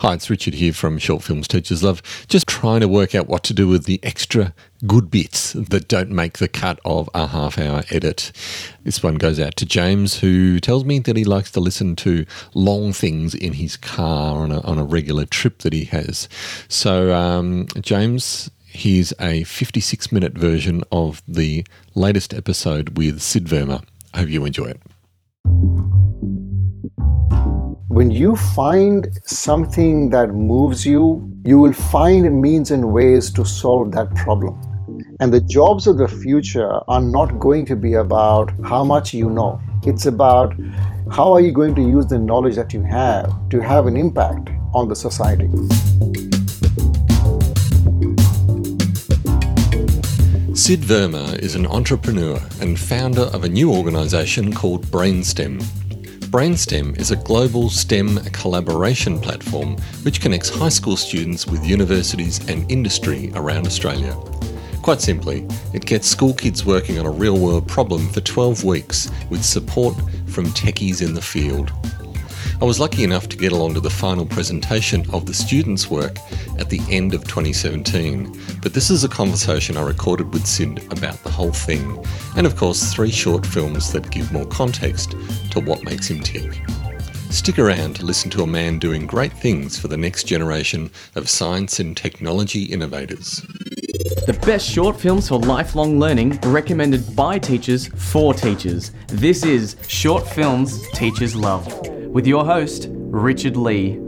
Hi, it's Richard here from Short Films Teachers Love. Just trying to work out what to do with the extra good bits that don't make the cut of a half hour edit. This one goes out to James, who tells me that he likes to listen to long things in his car on a, on a regular trip that he has. So, um, James, here's a 56 minute version of the latest episode with Sid Verma. I hope you enjoy it when you find something that moves you, you will find means and ways to solve that problem. And the jobs of the future are not going to be about how much you know. It's about how are you going to use the knowledge that you have to have an impact on the society. Sid Verma is an entrepreneur and founder of a new organisation called Brainstem Brainstem is a global STEM collaboration platform which connects high school students with universities and industry around Australia. Quite simply, it gets school kids working on a real world problem for 12 weeks with support from techies in the field. I was lucky enough to get along to the final presentation of the students' work at the end of 2017, but this is a conversation I recorded with Sid about the whole thing, and of course, three short films that give more context to what makes him tick. Stick around to listen to a man doing great things for the next generation of science and technology innovators. The best short films for lifelong learning recommended by teachers for teachers. This is Short Films Teachers Love with your host, Richard Lee.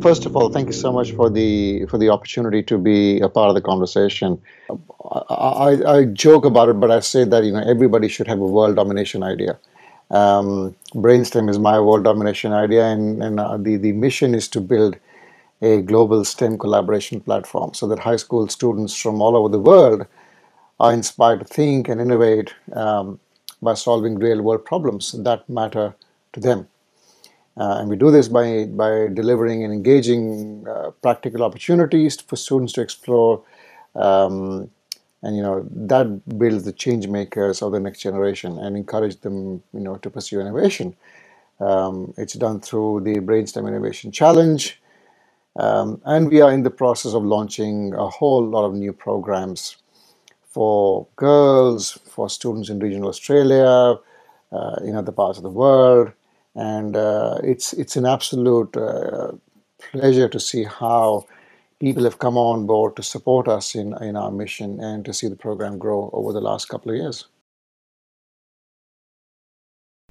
First of all, thank you so much for the for the opportunity to be a part of the conversation. I, I, I joke about it, but I say that you know everybody should have a world domination idea. Um, Brainstem is my world domination idea, and, and uh, the, the mission is to build a global STEM collaboration platform so that high school students from all over the world are inspired to think and innovate um, by solving real world problems that matter to them. Uh, and we do this by, by delivering and engaging uh, practical opportunities for students to explore. Um, and you know that builds the change makers of the next generation and encourage them you know to pursue innovation. Um, it's done through the Brainstem Innovation Challenge, um, and we are in the process of launching a whole lot of new programs for girls, for students in regional Australia, uh, in other parts of the world, and uh, it's it's an absolute uh, pleasure to see how people have come on board to support us in in our mission and to see the program grow over the last couple of years.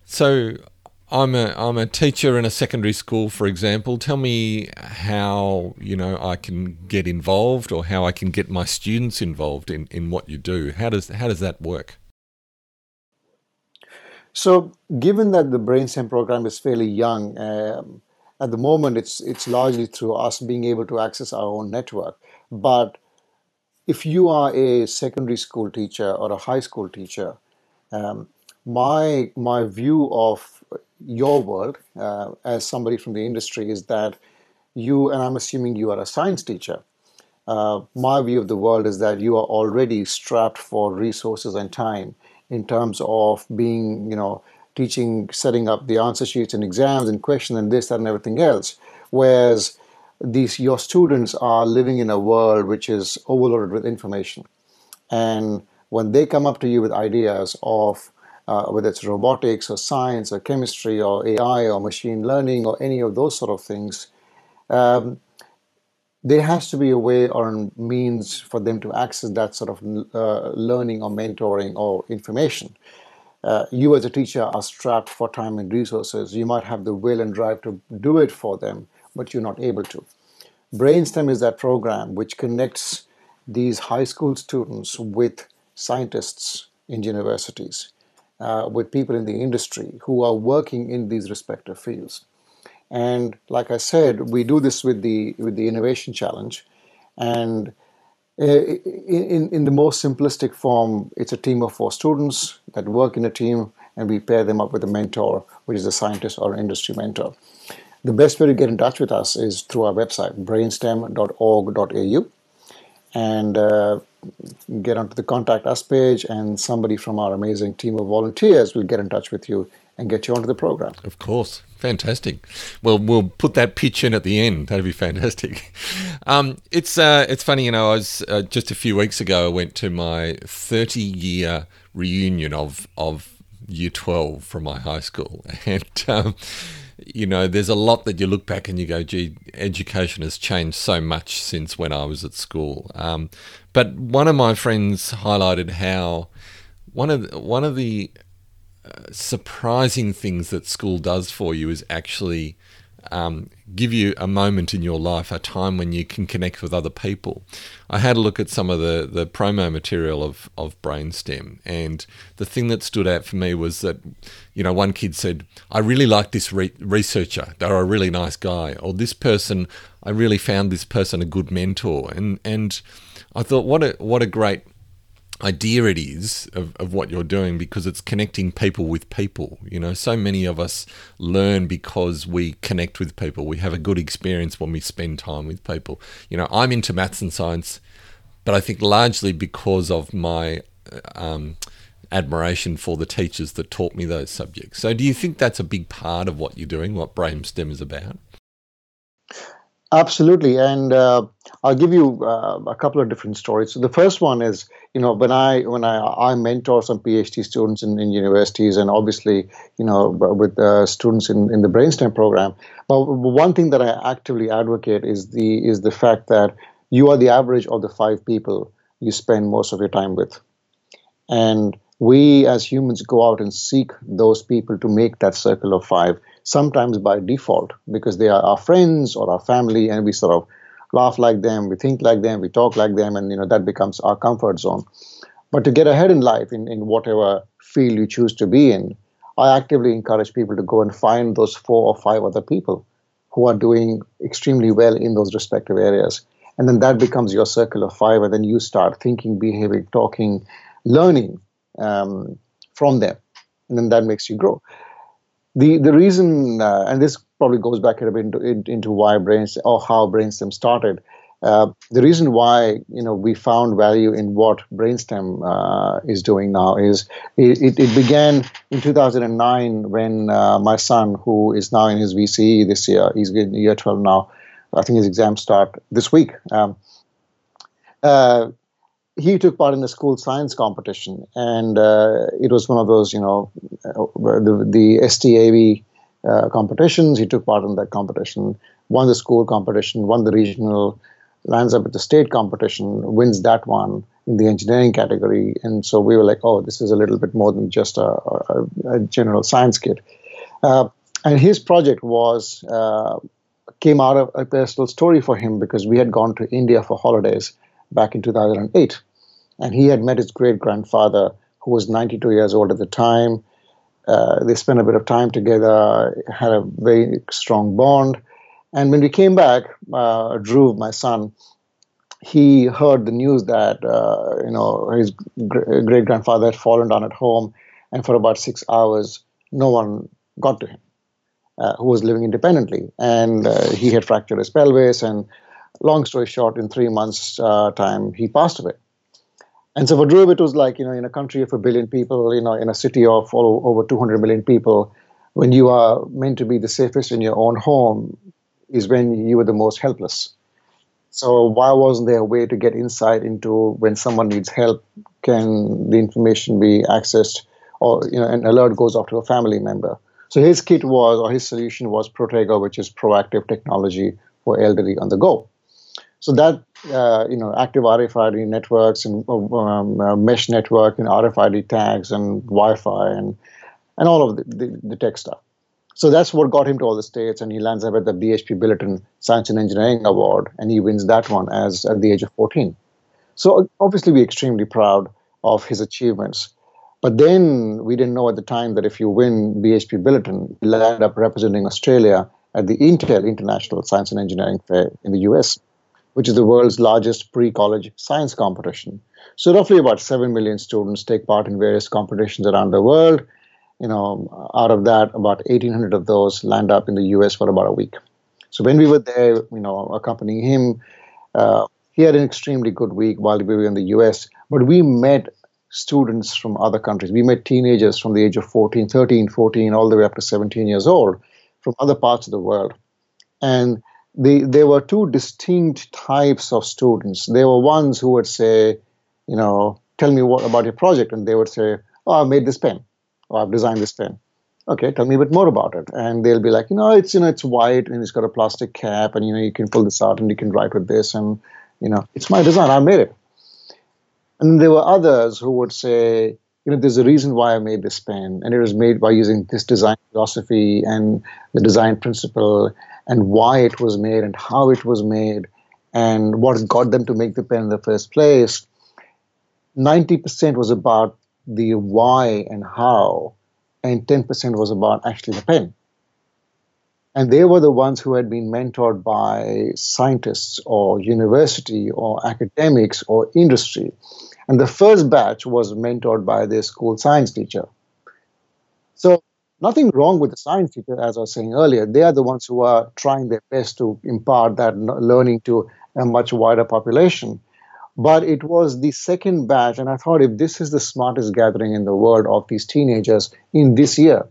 So. I'm a I'm a teacher in a secondary school, for example. Tell me how you know I can get involved, or how I can get my students involved in, in what you do. How does how does that work? So, given that the Brainstem program is fairly young, um, at the moment it's it's largely through us being able to access our own network. But if you are a secondary school teacher or a high school teacher, um, my my view of your world uh, as somebody from the industry is that you and I'm assuming you are a science teacher. Uh, my view of the world is that you are already strapped for resources and time in terms of being, you know, teaching, setting up the answer sheets and exams and questions and this, that, and everything else. Whereas these your students are living in a world which is overloaded with information, and when they come up to you with ideas of uh, whether it's robotics or science or chemistry or AI or machine learning or any of those sort of things, um, there has to be a way or a means for them to access that sort of uh, learning or mentoring or information. Uh, you as a teacher are strapped for time and resources. You might have the will and drive to do it for them, but you're not able to. Brainstem is that program which connects these high school students with scientists in universities, uh, with people in the industry who are working in these respective fields. And like I said, we do this with the with the innovation challenge, and uh, in in the most simplistic form, it's a team of four students that work in a team, and we pair them up with a mentor, which is a scientist or industry mentor. The best way to get in touch with us is through our website, brainstem.org.au, and uh, get onto the contact us page, and somebody from our amazing team of volunteers will get in touch with you and get you onto the program. Of course. Fantastic. Well, we'll put that pitch in at the end. That'd be fantastic. Um, it's uh, it's funny, you know. I was uh, just a few weeks ago. I went to my 30 year reunion of of year 12 from my high school, and um, you know, there's a lot that you look back and you go, "Gee, education has changed so much since when I was at school." Um, but one of my friends highlighted how one of one of the surprising things that school does for you is actually um, give you a moment in your life, a time when you can connect with other people. I had a look at some of the, the promo material of, of Brainstem, and the thing that stood out for me was that, you know, one kid said, I really like this re- researcher, they're a really nice guy, or this person, I really found this person a good mentor. And, and I thought, what a, what a great idea it is of, of what you're doing because it's connecting people with people. You know, so many of us learn because we connect with people. We have a good experience when we spend time with people. You know, I'm into maths and science, but I think largely because of my um, admiration for the teachers that taught me those subjects. So, do you think that's a big part of what you're doing, what BrainStem is about? Absolutely, and uh, I'll give you uh, a couple of different stories. So the first one is, you know, when I when I I mentor some PhD students in, in universities, and obviously, you know, with uh, students in, in the brainstem program. But one thing that I actively advocate is the is the fact that you are the average of the five people you spend most of your time with, and we as humans go out and seek those people to make that circle of five sometimes by default because they are our friends or our family and we sort of laugh like them we think like them we talk like them and you know that becomes our comfort zone. But to get ahead in life in, in whatever field you choose to be in i actively encourage people to go and find those four or five other people who are doing extremely well in those respective areas. And then that becomes your circle of five and then you start thinking behaving talking learning um, from them. And then that makes you grow the the reason, uh, and this probably goes back a bit into, into why brains or how brainstem started. Uh, the reason why you know we found value in what brainstem uh, is doing now is it, it, began in 2009 when uh, my son who is now in his VCE this year he's in year 12 now I think his exams start this week um, uh, he took part in the school science competition, and uh, it was one of those, you know, uh, the, the STAV uh, competitions. He took part in that competition, won the school competition, won the regional, lands up at the state competition, wins that one in the engineering category. And so we were like, oh, this is a little bit more than just a, a, a general science kid. Uh, and his project was uh, came out of a personal story for him because we had gone to India for holidays back in 2008 and he had met his great grandfather, who was 92 years old at the time. Uh, they spent a bit of time together, had a very strong bond. And when we came back, uh, Drew, my son, he heard the news that uh, you know his gr- great grandfather had fallen down at home, and for about six hours, no one got to him, uh, who was living independently, and uh, he had fractured his pelvis. And long story short, in three months' uh, time, he passed away. And so for Drew, it was like, you know, in a country of a billion people, you know, in a city of all, over 200 million people, when you are meant to be the safest in your own home is when you are the most helpless. So why wasn't there a way to get insight into when someone needs help? Can the information be accessed, or you know, an alert goes off to a family member? So his kit was, or his solution was Protego, which is proactive technology for elderly on the go. So that uh, you know active RFID networks and um, uh, mesh network and RFID tags and Wi-Fi and and all of the, the, the, tech stuff. So that's what got him to all the states, and he lands up at the BHP Billiton Science and Engineering Award, and he wins that one as at the age of 14. So obviously, we're extremely proud of his achievements. But then we didn't know at the time that if you win BHP Billiton, you'll land up representing Australia at the Intel International Science and Engineering Fair in the US which is the world's largest pre college science competition. So, roughly about 7 million students take part in various competitions around the world. You know, out of that, about 1,800 of those land up in the US for about a week. So, when we were there, you know, accompanying him, uh, he had an extremely good week while we were in the US. But we met students from other countries. We met teenagers from the age of 14, 13, 14, all the way up to 17 years old from other parts of the world. And the, there were two distinct types of students. There were ones who would say, you know, tell me what about your project, and they would say, oh, I've made this pen, or I've designed this pen. Okay, tell me a bit more about it. And they'll be like, you know, it's you know, it's white and it's got a plastic cap, and you know, you can pull this out and you can write with this, and you know, it's my design. I made it. And there were others who would say, you know, there's a reason why I made this pen, and it was made by using this design philosophy and the design principle, and why it was made, and how it was made, and what got them to make the pen in the first place. 90% was about the why and how, and 10% was about actually the pen. And they were the ones who had been mentored by scientists or university or academics or industry. And the first batch was mentored by their school science teacher. So, nothing wrong with the science teacher, as I was saying earlier. They are the ones who are trying their best to impart that learning to a much wider population. But it was the second batch, and I thought if this is the smartest gathering in the world of these teenagers in this year,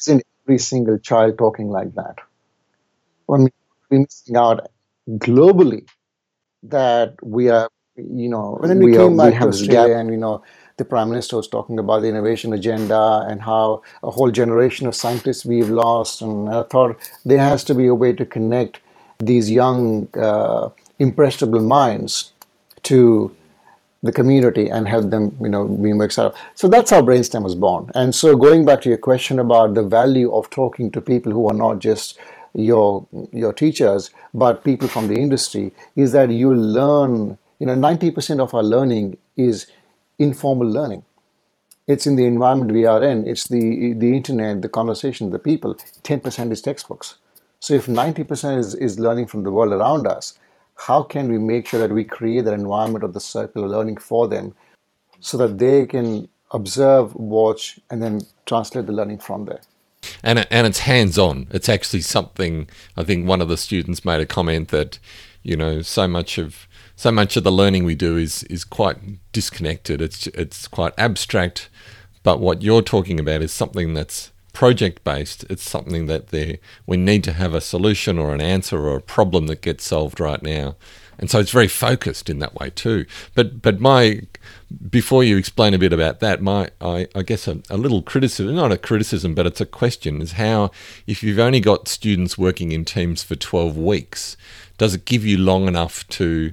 isn't every single child talking like that? I mean, we're missing out globally that we are, you know, when we, we came are, back to Australia and you know, the prime minister was talking about the innovation agenda and how a whole generation of scientists we've lost, and I thought there has to be a way to connect these young. Uh, impressionable minds to the community and help them, you know, be more excited. So that's how Brainstem was born. And so going back to your question about the value of talking to people who are not just your your teachers, but people from the industry, is that you learn, you know, 90% of our learning is informal learning. It's in the environment we are in. It's the the internet, the conversation, the people. 10% is textbooks. So if 90% is, is learning from the world around us, how can we make sure that we create that environment of the circular learning for them so that they can observe, watch, and then translate the learning from there? And, and it's hands on. It's actually something. I think one of the students made a comment that, you know, so much of so much of the learning we do is is quite disconnected. It's it's quite abstract, but what you're talking about is something that's project based, it's something that they we need to have a solution or an answer or a problem that gets solved right now. And so it's very focused in that way too. But but my before you explain a bit about that, my I, I guess a, a little criticism, not a criticism, but it's a question, is how if you've only got students working in teams for twelve weeks, does it give you long enough to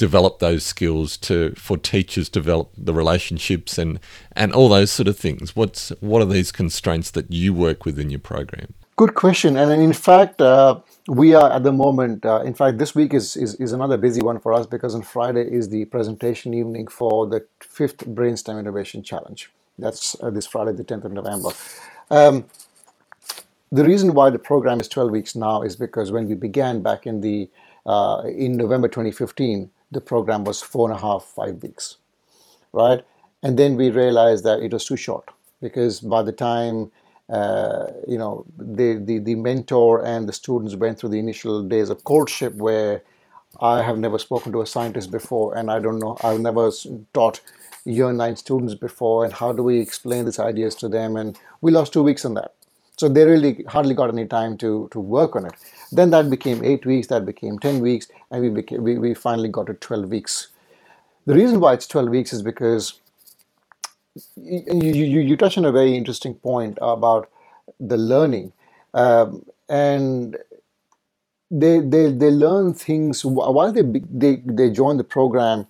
develop those skills to for teachers develop the relationships and and all those sort of things. What's what are these constraints that you work with in your program? Good question. And in fact uh, we are at the moment uh, in fact this week is, is is another busy one for us because on friday is the presentation evening for the fifth brainstem innovation challenge. That's uh, this friday the 10th of november. Um, the reason why the program is 12 weeks now is because when we began back in the uh, in november 2015 the program was four and a half, five weeks, right? And then we realized that it was too short because by the time uh, you know the, the the mentor and the students went through the initial days of courtship where I have never spoken to a scientist before and I don't know I've never taught year nine students before and how do we explain these ideas to them and we lost two weeks on that so they really hardly got any time to, to work on it. Then that became eight weeks, that became 10 weeks, and we, became, we, we finally got to 12 weeks. The reason why it's 12 weeks is because you, you, you touch on a very interesting point about the learning. Um, and they, they, they learn things while they, they, they join the program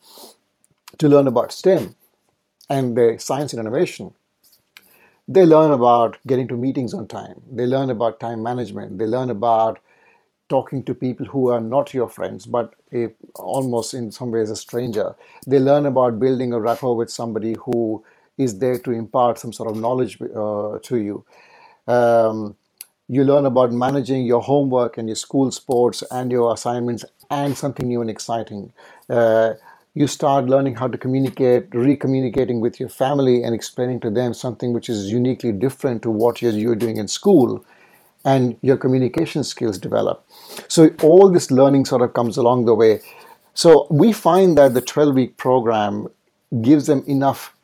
to learn about STEM and the science and innovation they learn about getting to meetings on time. They learn about time management. They learn about talking to people who are not your friends, but a, almost in some ways a stranger. They learn about building a rapport with somebody who is there to impart some sort of knowledge uh, to you. Um, you learn about managing your homework and your school sports and your assignments and something new and exciting. Uh, you start learning how to communicate, re-communicating with your family and explaining to them something which is uniquely different to what you're, you're doing in school and your communication skills develop. So all this learning sort of comes along the way. So we find that the 12-week program gives them enough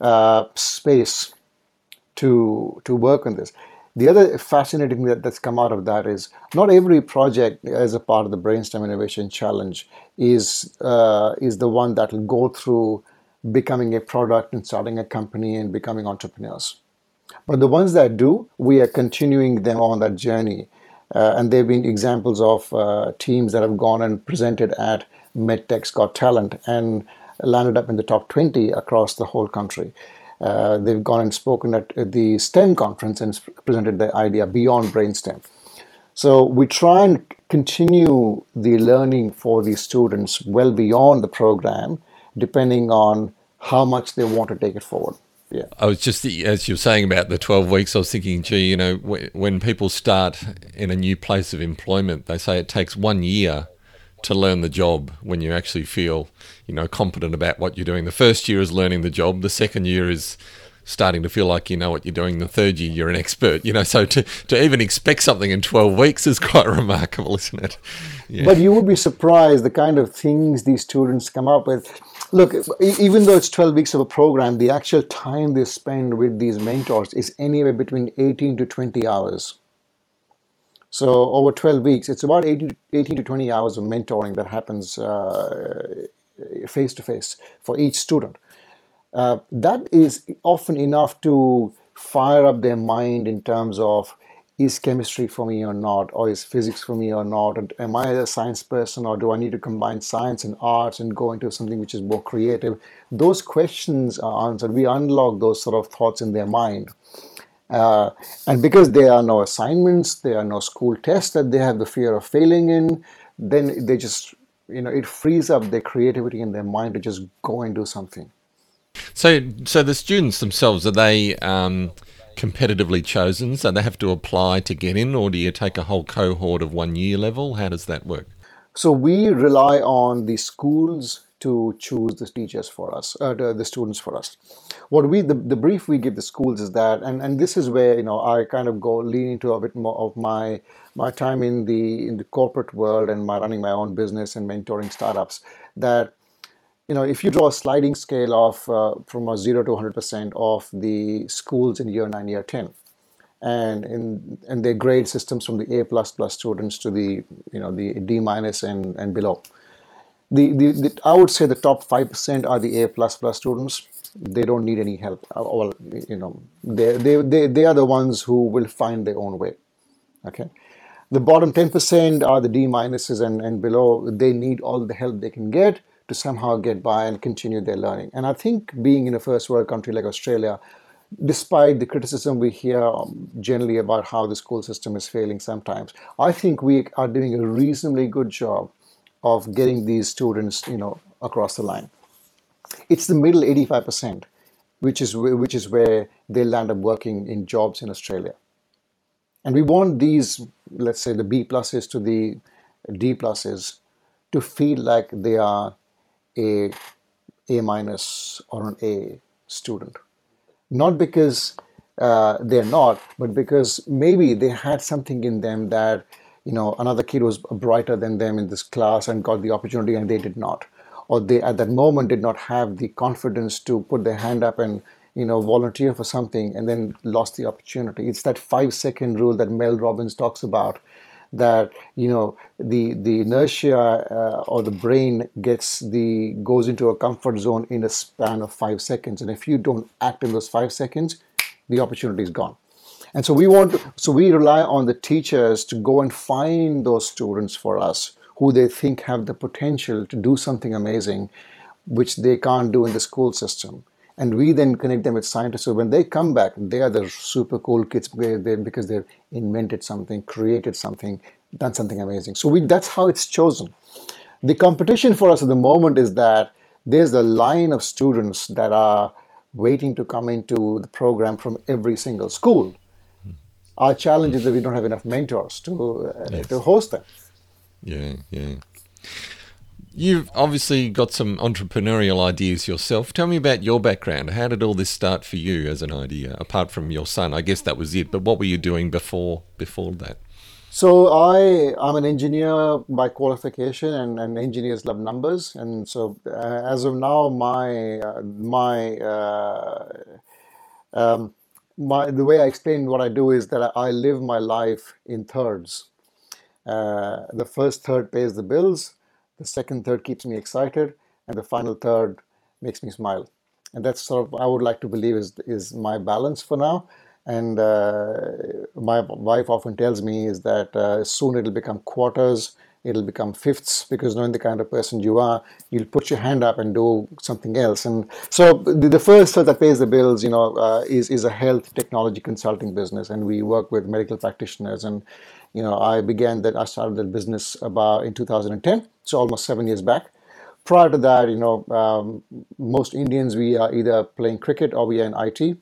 uh, space to to work on this. the other fascinating thing that, that's come out of that is not every project as a part of the Brainstem Innovation Challenge is uh, is the one that will go through becoming a product and starting a company and becoming entrepreneurs. But the ones that do, we are continuing them on that journey. Uh, and there have been examples of uh, teams that have gone and presented at MedTech's Got Talent and landed up in the top 20 across the whole country. Uh, they've gone and spoken at, the STEM conference and presented the idea beyond brainstem. So we try and continue the learning for these students well beyond the program, depending on how much they want to take it forward. Yeah. I was just as you were saying about the 12 weeks, I was thinking, gee, you know, when people start in a new place of employment, they say it takes one year to learn the job when you actually feel, you know, competent about what you're doing. The first year is learning the job. The second year is starting to feel like you know what you're doing. The third year, you're an expert. You know, so to, to even expect something in 12 weeks is quite remarkable, isn't it? Yeah. But you would be surprised the kind of things these students come up with. Look, even though it's 12 weeks of a program, the actual time they spend with these mentors is anywhere between 18 to 20 hours. So over 12 weeks, it's about 18, 18 to 20 hours of mentoring that happens face to face for each student. Uh, that is often enough to fire up their mind in terms of is chemistry for me or not, or is physics for me or not? and Am I a science person, or do I need to combine science and arts and go into something which is more creative? Those questions are answered. We unlock those sort of thoughts in their mind. Uh, and because there are no assignments, there are no school tests that they have the fear of failing in, then they just, you know, it frees up their creativity in their mind to just go and do something. So, so the students themselves are they um, competitively chosen? So they have to apply to get in, or do you take a whole cohort of one year level? How does that work? So we rely on the schools to choose the teachers for us, uh, the, students for us. What we the, the brief we give the schools is that, and, and this is where you know I kind of go lean into a bit more of my my time in the in the corporate world and my running my own business and mentoring startups. That you know if you draw a sliding scale of uh, from a zero to 100 percent of the schools in year nine, year ten, and in and their grade systems from the A plus plus students to the you know the D minus and and below the, the, the, I would say the top 5% are the A++ plus plus students. They don't need any help. Well, uh, you know, they, they, they, they are the ones who will find their own way. Okay. The bottom 10% are the D minuses and, and below. They need all the help they can get to somehow get by and continue their learning. And I think being in a first world country like Australia, despite the criticism we hear um, generally about how the school system is failing sometimes, I think we are doing a reasonably good job of getting these students, you know, across the line. It's the middle 85%, which is which is where they land up working in jobs in Australia. And we want these, let's say, the B pluses to the D pluses, to feel like they are a A minus or an A student, not because uh, they're not, but because maybe they had something in them that you know another kid was brighter than them in this class and got the opportunity and they did not. Or they at that moment did not have the confidence to put their hand up and you know volunteer for something and then lost the opportunity. It's that 5 second rule that Mel Robbins talks about that you know the the inertia uh, or the brain gets the goes into a comfort zone in a span of 5 seconds and if you don't act in those 5 seconds the opportunity is gone and so we want, to, so we rely on the teachers to go and find those students for us who they think have the potential to do something amazing, which they can't do in the school system. And we then connect them with scientists. So when they come back, they are the super cool kids because they've invented something, created something, done something amazing. So we, that's how it's chosen. The competition for us at the moment is that there's a line of students that are waiting to come into the program from every single school. Our challenge is that we don't have enough mentors to uh, yes. to host them. Yeah, yeah. You've obviously got some entrepreneurial ideas yourself. Tell me about your background. How did all this start for you as an idea? Apart from your son, I guess that was it. But what were you doing before before that? So I I'm an engineer by qualification, and, and engineers love numbers. And so uh, as of now, my uh, my uh, um, my the way I explain what I do is that I, live my life in thirds. Uh, the first third pays the bills, the second third keeps me excited, and the final third makes me smile. And that's sort of I would like to believe is is my balance for now. And uh, my wife often tells me is that uh, soon it'll become quarters it'll become fifths because knowing the kind of person you are, you'll put your hand up and do something else. And so the, first that pays the bills, you know, uh, is is a health technology consulting business, and we work with medical practitioners. And you know, I began that I started that business about in 2010, so almost seven years back. Prior to that, you know, um, most Indians we are either playing cricket or we are in IT.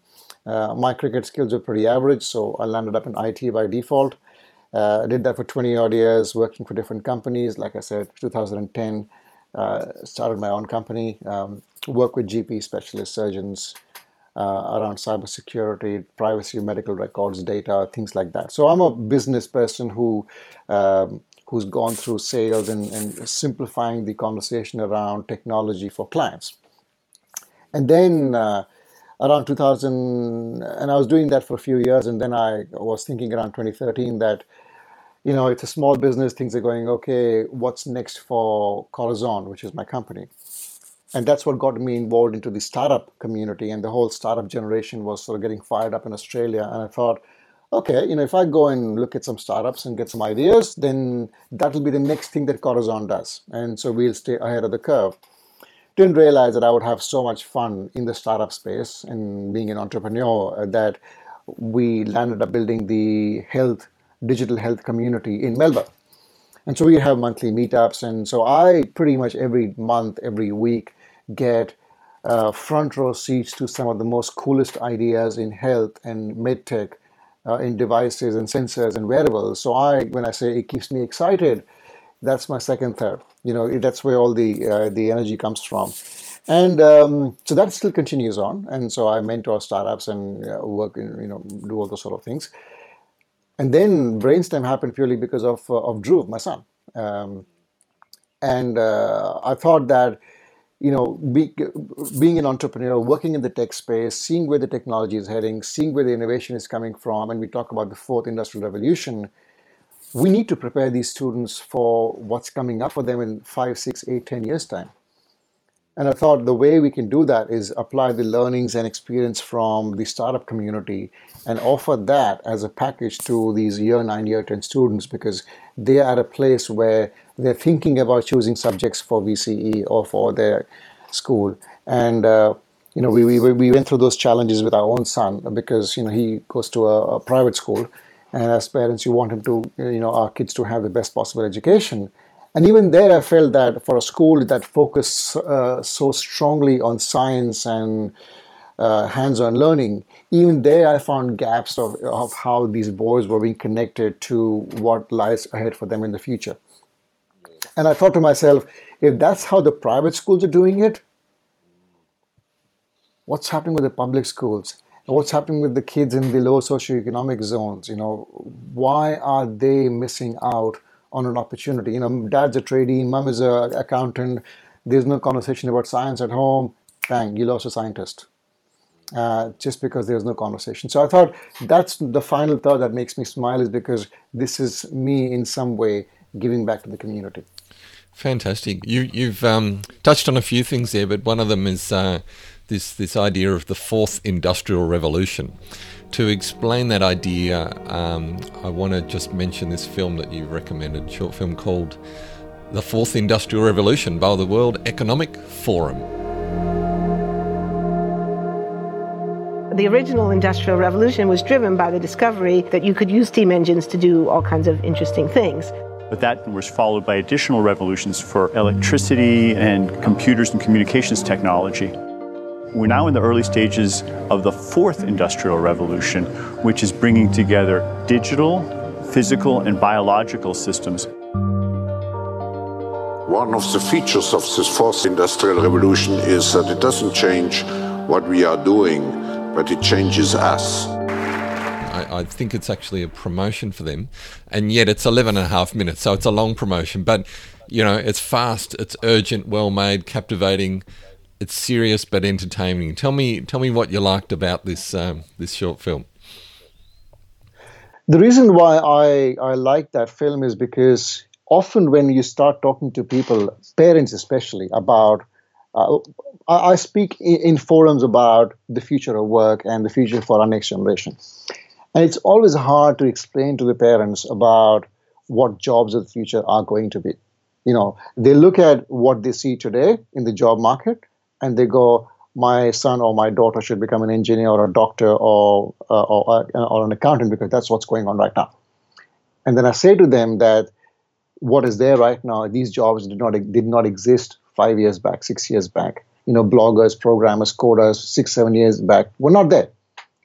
Uh, my cricket skills were pretty average, so I landed up in IT by default. Uh, I did that for 20 odd years, working for different companies. Like I said, 2010, uh, started my own company, um, work with GP specialist surgeons around cybersecurity, privacy, medical records, data, things like that. So I'm a business person who um, who's gone through sales and, and simplifying the conversation around technology for clients. And then uh, around 2000, and I was doing that for a few years, and then I was thinking around 2013 that you know, it's a small business, things are going okay. What's next for Corazon, which is my company? And that's what got me involved into the startup community, and the whole startup generation was sort of getting fired up in Australia. And I thought, okay, you know, if I go and look at some startups and get some ideas, then that'll be the next thing that Corazon does. And so we'll stay ahead of the curve. Didn't realize that I would have so much fun in the startup space and being an entrepreneur uh, that we landed up building the health digital health community in Melbourne. And so we have monthly meetups. And so I pretty much every month, every week get uh, front row seats to some of the most coolest ideas in health and medtech, uh, in devices and sensors and wearables. So I, when I say it keeps me excited, that's my second third. You know, that's where all the uh, the energy comes from. And um, so that still continues on. And so I mentor startups and uh, work, in, you know, do all those sort of things. And then brainstem happened purely because of uh, of Drew, my son. Um, and uh, I thought that you know, be, being an entrepreneur, working in the tech space, seeing where the technology is heading, seeing where the innovation is coming from, and we talk about the fourth industrial revolution, we need to prepare these students for what's coming up for them in five, six, eight, ten years' time. And I thought the way we can do that is apply the learnings and experience from the startup community and offer that as a package to these year nine, year 10 students because they are at a place where they're thinking about choosing subjects for VCE or for their school. And, uh, you know, we, we, we went through those challenges with our own son because, you know, he goes to a, a private school. And as parents, you want him to, you know, our kids to have the best possible education. And even there, I felt that for a school that focused uh, so strongly on science and uh, hands-on learning, even there I found gaps of, of how these boys were being connected to what lies ahead for them in the future. And I thought to myself, if that's how the private schools are doing it, what's happening with the public schools? What's happening with the kids in the low socioeconomic zones? You know, why are they missing out on an opportunity. You know, dad's a tradie, mom is an accountant. There's no conversation about science at home. Bang, you lost a scientist. Uh, just because there's no conversation. So I thought that's the final thought that makes me smile is because this is me in some way giving back to the community. Fantastic. You, you've um, touched on a few things there, but one of them is uh, this this idea of the fourth industrial revolution. To explain that idea, um, I want to just mention this film that you recommended, short film called The Fourth Industrial Revolution by the World Economic Forum. The original Industrial Revolution was driven by the discovery that you could use steam engines to do all kinds of interesting things. But that was followed by additional revolutions for electricity and computers and communications technology. We're now in the early stages of the fourth industrial revolution, which is bringing together digital, physical, and biological systems. One of the features of this fourth industrial revolution is that it doesn't change what we are doing, but it changes us. I, think it's actually a promotion for them, and yet it's 11 and a half minutes, so it's a long promotion. But, you know, it's fast, it's urgent, well made, captivating it's serious but entertaining. Tell me, tell me what you liked about this um, this short film. The reason why I I like that film is because often when you start talking to people, parents especially, about uh, I, speak in forums about the future of work and the future for our next generation, and it's always hard to explain to the parents about what jobs of the future are going to be. You know, they look at what they see today in the job market and they go, my son or my daughter should become an engineer or a doctor or, uh, or, uh, or an accountant because that's what's going on right now. And then I say to them that what is there right now, these jobs did not, did not exist five years back, six years back. You know, bloggers, programmers, coders, six, seven years back were not there.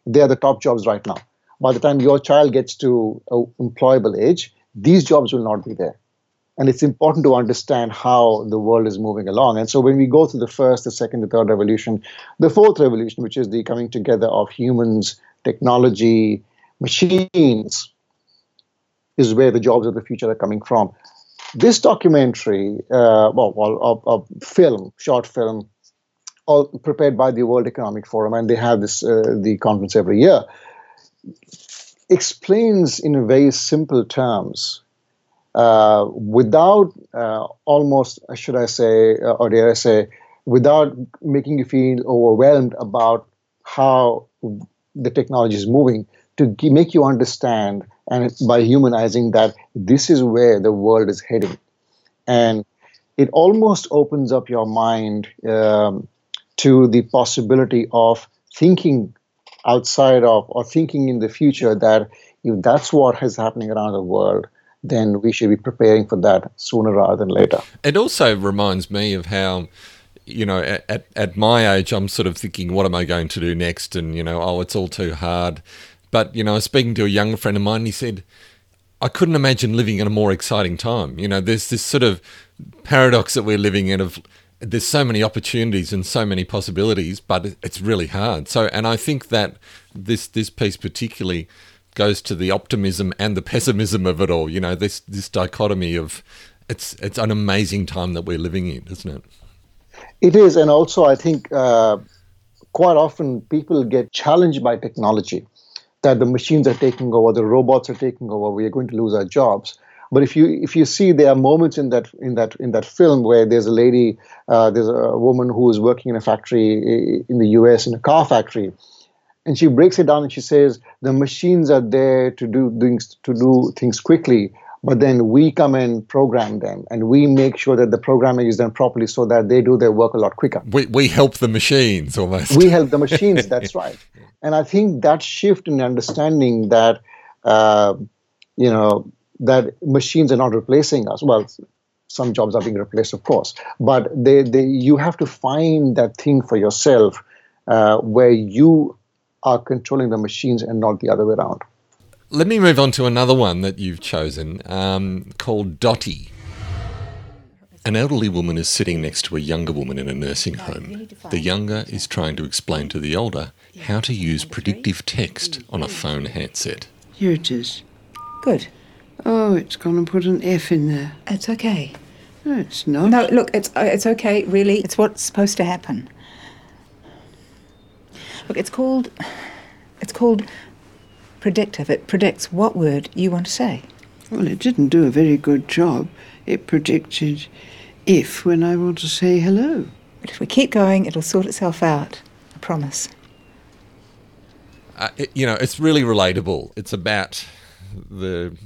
They are the top jobs right now. By the time your child gets to employable age, these jobs will not be there and it's important to understand how the world is moving along. And so when we go through the first, the second, the third revolution, the fourth revolution, which is the coming together of humans, technology, machines, is where the jobs of the future are coming from. This documentary, uh, well, well a, a, film, short film, all prepared by the World Economic Forum, and they have this uh, the conference every year, explains in very simple terms uh, without uh, almost, should I say, uh, or dare I say, without making you feel overwhelmed about how the technology is moving, to make you understand and by humanizing that this is where the world is heading. And it almost opens up your mind um, to the possibility of thinking outside of or thinking in the future that if that's what is happening around the world, then we should be preparing for that sooner rather than later. It also reminds me of how you know, at, at my age, I'm sort of thinking, what am I going to do next? And, you know, oh, it's all too hard. But, you know, I was speaking to a young friend of mine, he said, I couldn't imagine living in a more exciting time. You know, there's this sort of paradox that we're living in of there's so many opportunities and so many possibilities, but it's really hard. So, and I think that this this piece particularly goes to the optimism and the pessimism of it all. You know, this this dichotomy of it's it's an amazing time that we're living in, isn't it? It is, and also I think uh, quite often people get challenged by technology that the machines are taking over, the robots are taking over, we are going to lose our jobs. But if you if you see, there are moments in that in that in that film where there's a lady, uh, there's a woman who is working in a factory in the U.S. in a car factory, and she breaks it down and she says the machines are there to do things to do things quickly but then we come and program them and we make sure that the programming is done properly so that they do their work a lot quicker we, we help the machines almost we help the machines that's right and i think that shift in understanding that uh, you know that machines are not replacing us well some jobs are being replaced of course but they, they you have to find that thing for yourself uh, where you are controlling the machines and not the other way around. Let me move on to another one that you've chosen um, called Dotty. An elderly woman is sitting next to a younger woman in a nursing home. The younger is trying to explain to the older how to use predictive text on a phone handset. Here it is. Good. Oh, it's gone and put an F in there. It's okay. No, it's not. No, look, it's uh, it's okay. Really, it's what's supposed to happen. Look, it's called it's called predictive. It predicts what word you want to say. Well, it didn't do a very good job. It predicted if when I want to say hello. But if we keep going, it'll sort itself out. I promise. Uh, it, you know, it's really relatable. It's about the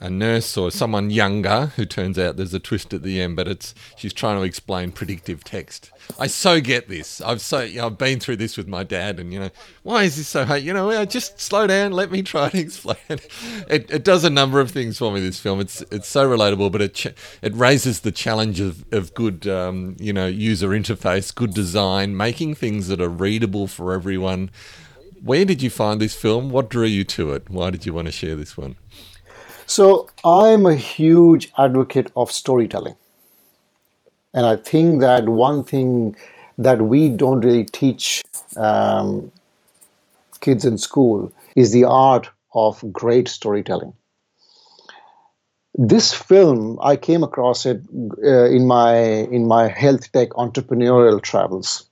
a nurse or someone younger who turns out there's a twist at the end, but it's she's trying to explain predictive text. I so get this. I've so you know, I've been through this with my dad, and you know why is this so hard? You know, just slow down. Let me try to explain. It, it does a number of things for me. This film, it's it's so relatable, but it ch- it raises the challenge of of good um, you know user interface, good design, making things that are readable for everyone. Where did you find this film? What drew you to it? Why did you want to share this one? So I'm a huge advocate of storytelling. And I think that one thing that we don't really teach um, kids in school is the art of great storytelling. this film I came across it uh, in my in my health tech entrepreneurial travels,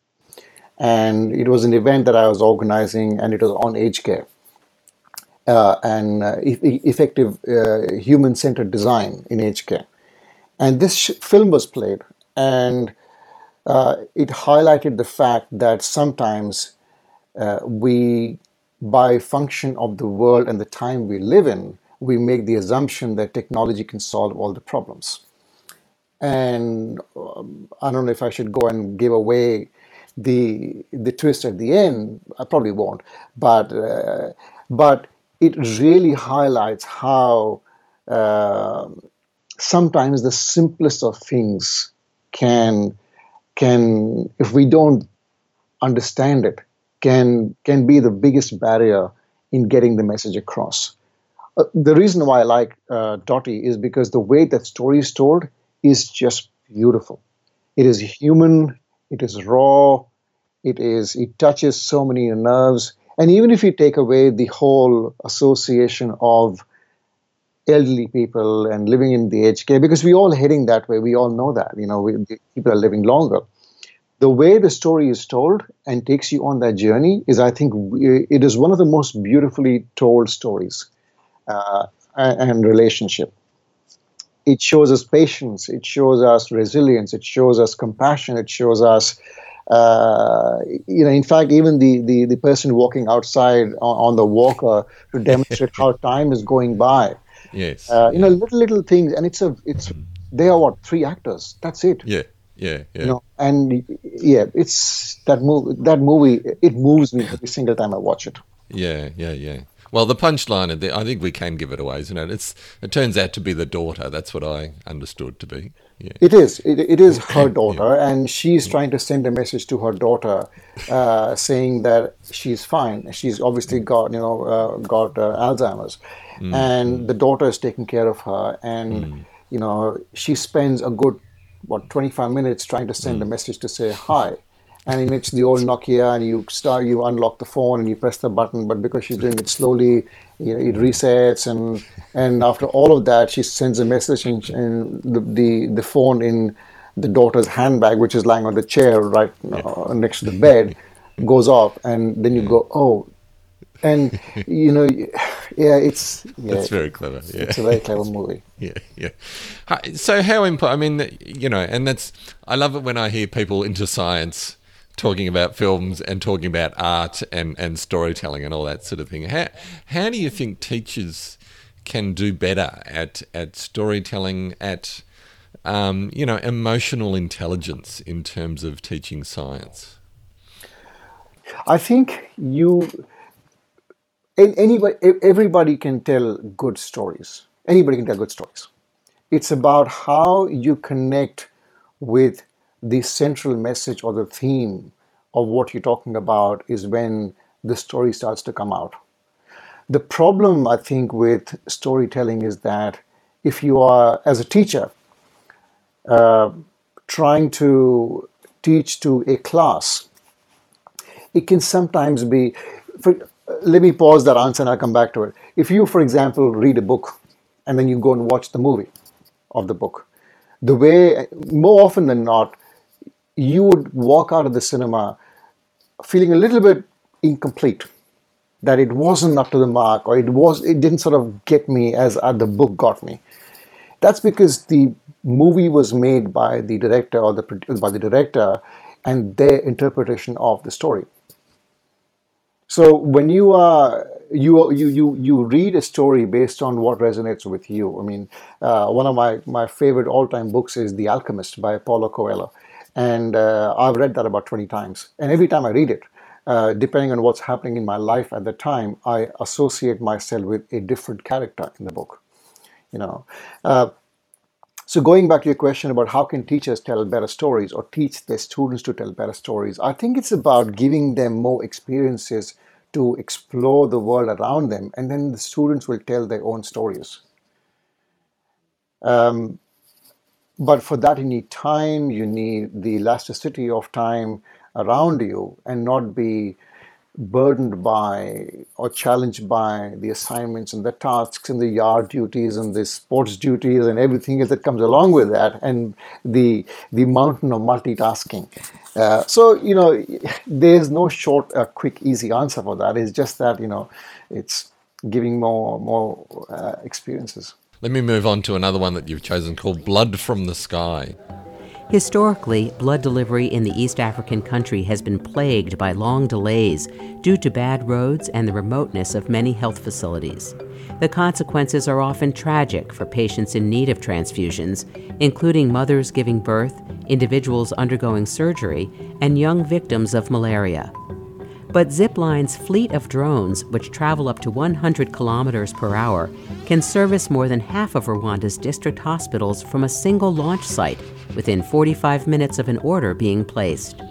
and it was an event that I was organizing, and it was on aged care uh, and uh, e- effective uh, human centered design in aged care. And this sh- film was played, and uh, it highlighted the fact that sometimes uh, we, by function of the world and the time we live in, we make the assumption that technology can solve all the problems. And um, I don't know if I should go and give away the the twist at the end. I probably won't, but uh, but it really highlights how uh, sometimes the simplest of things can can if we don't understand it can can be the biggest barrier in getting the message across. Uh, the reason why I like uh, Dottie is because the way that story is told is just beautiful. It is human. It is raw. It is. It touches so many nerves. And even if you take away the whole association of elderly people and living in the aged care, because we're all heading that way, we all know that. You know, we, people are living longer. The way the story is told and takes you on that journey is, I think, it is one of the most beautifully told stories uh, and relationship. It shows us patience, it shows us resilience, it shows us compassion, it shows us, uh, you know, in fact, even the, the, the person walking outside on, on the walker to demonstrate how time is going by. Yes. Uh, you know, little little things, and it's a it's they are what three actors. That's it. Yeah. Yeah, yeah. You know, and yeah, it's that movie. That movie it moves me every single time I watch it. Yeah, yeah, yeah. Well, the punchline, the, I think we can give it away, isn't it? It's it turns out to be the daughter. That's what I understood to be. Yeah. It is. It, it is her daughter, yeah. and she's trying to send a message to her daughter, uh, saying that she's fine. She's obviously got you know uh, got uh, Alzheimer's, mm. and the daughter is taking care of her, and mm. you know she spends a good what 25 minutes trying to send mm. a message to say hi and it's the old Nokia, and you start, you unlock the phone, and you press the button. But because she's doing it slowly, you know, it resets, and and after all of that, she sends a message, and, and the, the the phone in the daughter's handbag, which is lying on the chair right uh, next to the bed, goes off, and then you go, oh, and you know, yeah, it's yeah, that's very clever. Yeah. It's a very clever movie. yeah, yeah. So how important? I mean, you know, and that's I love it when I hear people into science talking about films and talking about art and, and storytelling and all that sort of thing. How, how do you think teachers can do better at, at storytelling, at um, you know, emotional intelligence in terms of teaching science? I think you, anybody, everybody can tell good stories. Anybody can tell good stories. It's about how you connect with the central message or the theme of what you're talking about is when the story starts to come out. The problem, I think, with storytelling is that if you are, as a teacher, uh, trying to teach to a class, it can sometimes be. For, let me pause that answer and I'll come back to it. If you, for example, read a book and then you go and watch the movie of the book, the way, more often than not, you would walk out of the cinema feeling a little bit incomplete that it wasn't up to the mark or it was it didn't sort of get me as uh, the book got me. That's because the movie was made by the director or the by the director and their interpretation of the story. So when you are you you you you read a story based on what resonates with you. I mean uh, one of my my favorite all-time books is the alchemist by paulo coelho and uh, I've read that about 20 times. And every time I read it, uh, depending on what's happening in my life at the time, I associate myself with a different character in the book. You know, uh, so going back to your question about how can teachers tell better stories or teach their students to tell better stories, I think it's about giving them more experiences to explore the world around them, and then the students will tell their own stories. Um, but for that, you need time, you need the elasticity of time around you, and not be burdened by or challenged by the assignments and the tasks and the yard duties and the sports duties and everything that comes along with that and the the mountain of multitasking. Uh, so you know there's no short uh, quick easy answer for that. It's just that you know it's giving more more uh, experiences let me move on to another one that you've chosen called blood from the sky Historically, blood delivery in the East African country has been plagued by long delays due to bad roads and the remoteness of many health facilities. The consequences are often tragic for patients in need of transfusions, including mothers giving birth, individuals undergoing surgery, and young victims of malaria. But Zipline's fleet of drones, which travel up to 100 kilometers per hour, can service more than half of Rwanda's district hospitals from a single launch site within 45 minutes of an order being placed.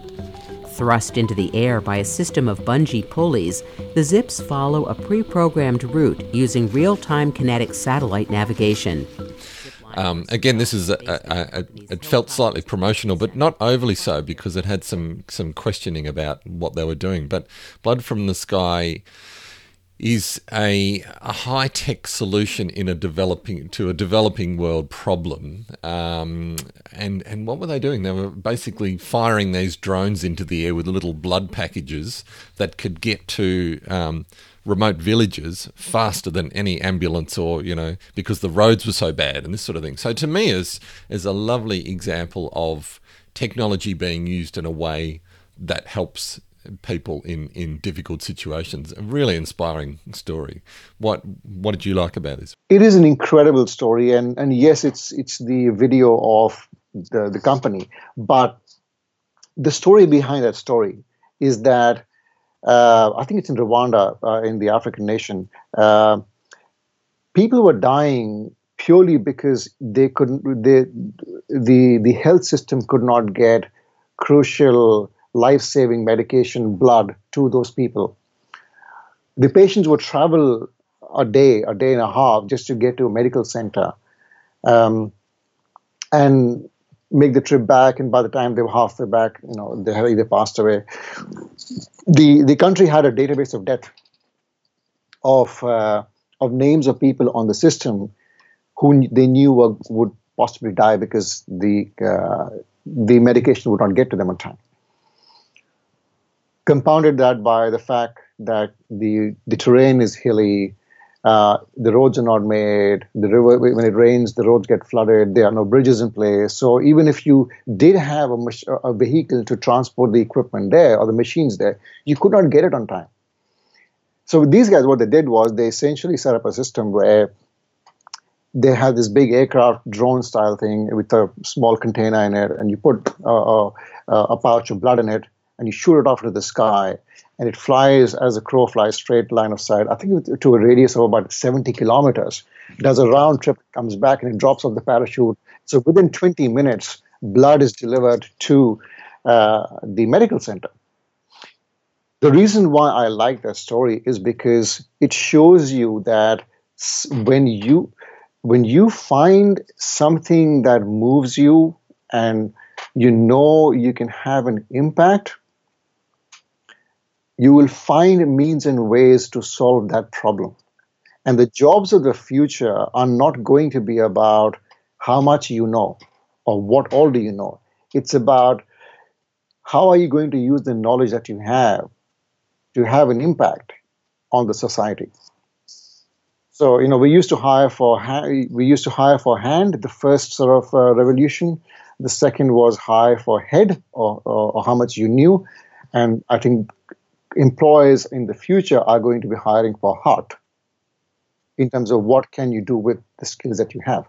Thrust into the air by a system of bungee pulleys, the zips follow a pre programmed route using real time kinetic satellite navigation. Um, again, this is a, a, a, it felt slightly promotional, but not overly so because it had some some questioning about what they were doing. But Blood from the Sky is a, a high tech solution in a developing to a developing world problem. Um, and and what were they doing? They were basically firing these drones into the air with little blood packages that could get to um, remote villages faster than any ambulance or you know because the roads were so bad and this sort of thing. So to me is is a lovely example of technology being used in a way that helps people in, in difficult situations. A really inspiring story. What what did you like about this? It is an incredible story, and and yes, it's it's the video of the the company, but the story behind that story is that uh, I think it's in Rwanda, uh, in the African nation. Uh, people were dying purely because they couldn't. They, the the health system could not get crucial life saving medication, blood to those people. The patients would travel a day, a day and a half just to get to a medical center um, and make the trip back. And by the time they were halfway back, you know, they had either passed away. The, the country had a database of death of, uh, of names of people on the system who they knew were, would possibly die because the, uh, the medication would not get to them on time compounded that by the fact that the the terrain is hilly, uh, the roads are not made. The river, when it rains, the roads get flooded. There are no bridges in place. So even if you did have a, a vehicle to transport the equipment there or the machines there, you could not get it on time. So these guys, what they did was they essentially set up a system where they had this big aircraft drone style thing with a small container in it, and you put a pouch of blood in it, and you shoot it off into the sky, and it flies as a crow flies straight line of sight. I think to a radius of about 70 kilometers. Does a round trip, comes back, and it drops off the parachute. So within 20 minutes, blood is delivered to uh, the medical center. The reason why I like that story is because it shows you that when you when you find something that moves you and you know you can have an impact you will find means and ways to solve that problem. And the jobs of the future are not going to be about how much you know or what all do you know. It's about how are you going to use the knowledge that you have to have an impact on the society. So you know, we used to hire for we used to hire for hand. The first sort of uh, revolution. The second was hire for head or, or, or how much you knew, and I think employers in the future are going to be hiring for heart in terms of what can you do with the skills that you have.